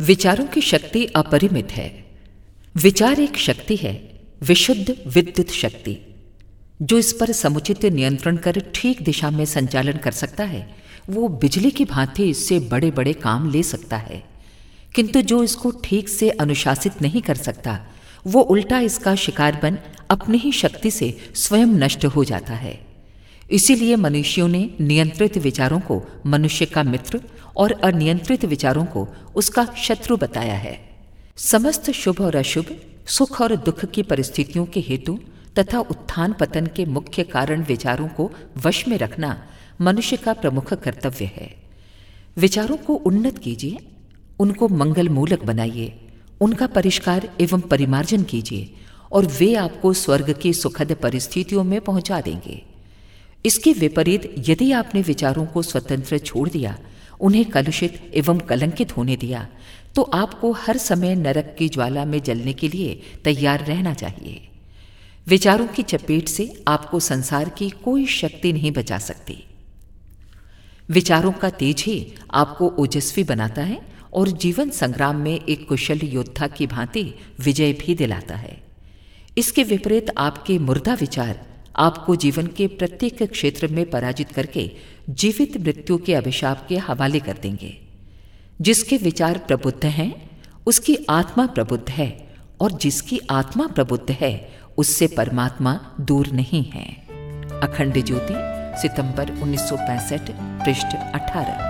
विचारों की शक्ति अपरिमित है। विचार एक शक्ति है, विशुद्ध विद्युत शक्ति, जो इस पर समुचित नियंत्रण कर ठीक दिशा में संचालन कर सकता है। वो बिजली की भांति इससे बड़े बड़े काम ले सकता है। किंतु जो इसको ठीक से अनुशासित नहीं कर सकता, वो उल्टा इसका शिकार बन अपनी ही शक्ति से स्वयं नष्ट हो जाता है। इसीलिए मनुष्यों ने नियंत्रित विचारों को, मनुष्य का मित्र और अनियंत्रित विचारों को उसका शत्रु बताया है। समस्त शुभ और अशुभ, सुख और दुख की परिस्थितियों के हेतु तथा उत्थान पतन के मुख्य कारण विचारों को वश में रखना मनुष्य का प्रमुख कर्तव्य है। विचारों को उन्नत कीजिए, उनको मंगल मूलक बनाइए, उनका परिष्कार एवं परिमार्जन कीजिए और वे आपको स्वर्ग की सुखद परिस्थितियों में पहुँचा देंगे। इसके विपरीत, यदि आपने विचारों को स्वतंत्र छोड़ दिया, उन्हें कलुषित एवं कलंकित होने दिया तो आपको हर समय नरक की ज्वाला में जलने के लिए तैयार रहना चाहिए। विचारों की चपेट से आपको संसार की कोई शक्ति नहीं बचा सकती। विचारों का तेज ही आपको ओजस्वी बनाता है और जीवन संग्राम में एक कुशल योद्धा की भांति विजय भी दिलाता है। इसके विपरीत आपके मुर्दा विचार आपको जीवन के प्रत्येक क्षेत्र में पराजित करके जीवित मृत्यु के अभिशाप के हवाले कर देंगे। जिसके विचार प्रबुद्ध हैं, उसकी आत्मा प्रबुद्ध है और जिसकी आत्मा प्रबुद्ध है, उससे परमात्मा दूर नहीं है। अखंड ज्योति, सितंबर 1965 पृष्ठ 18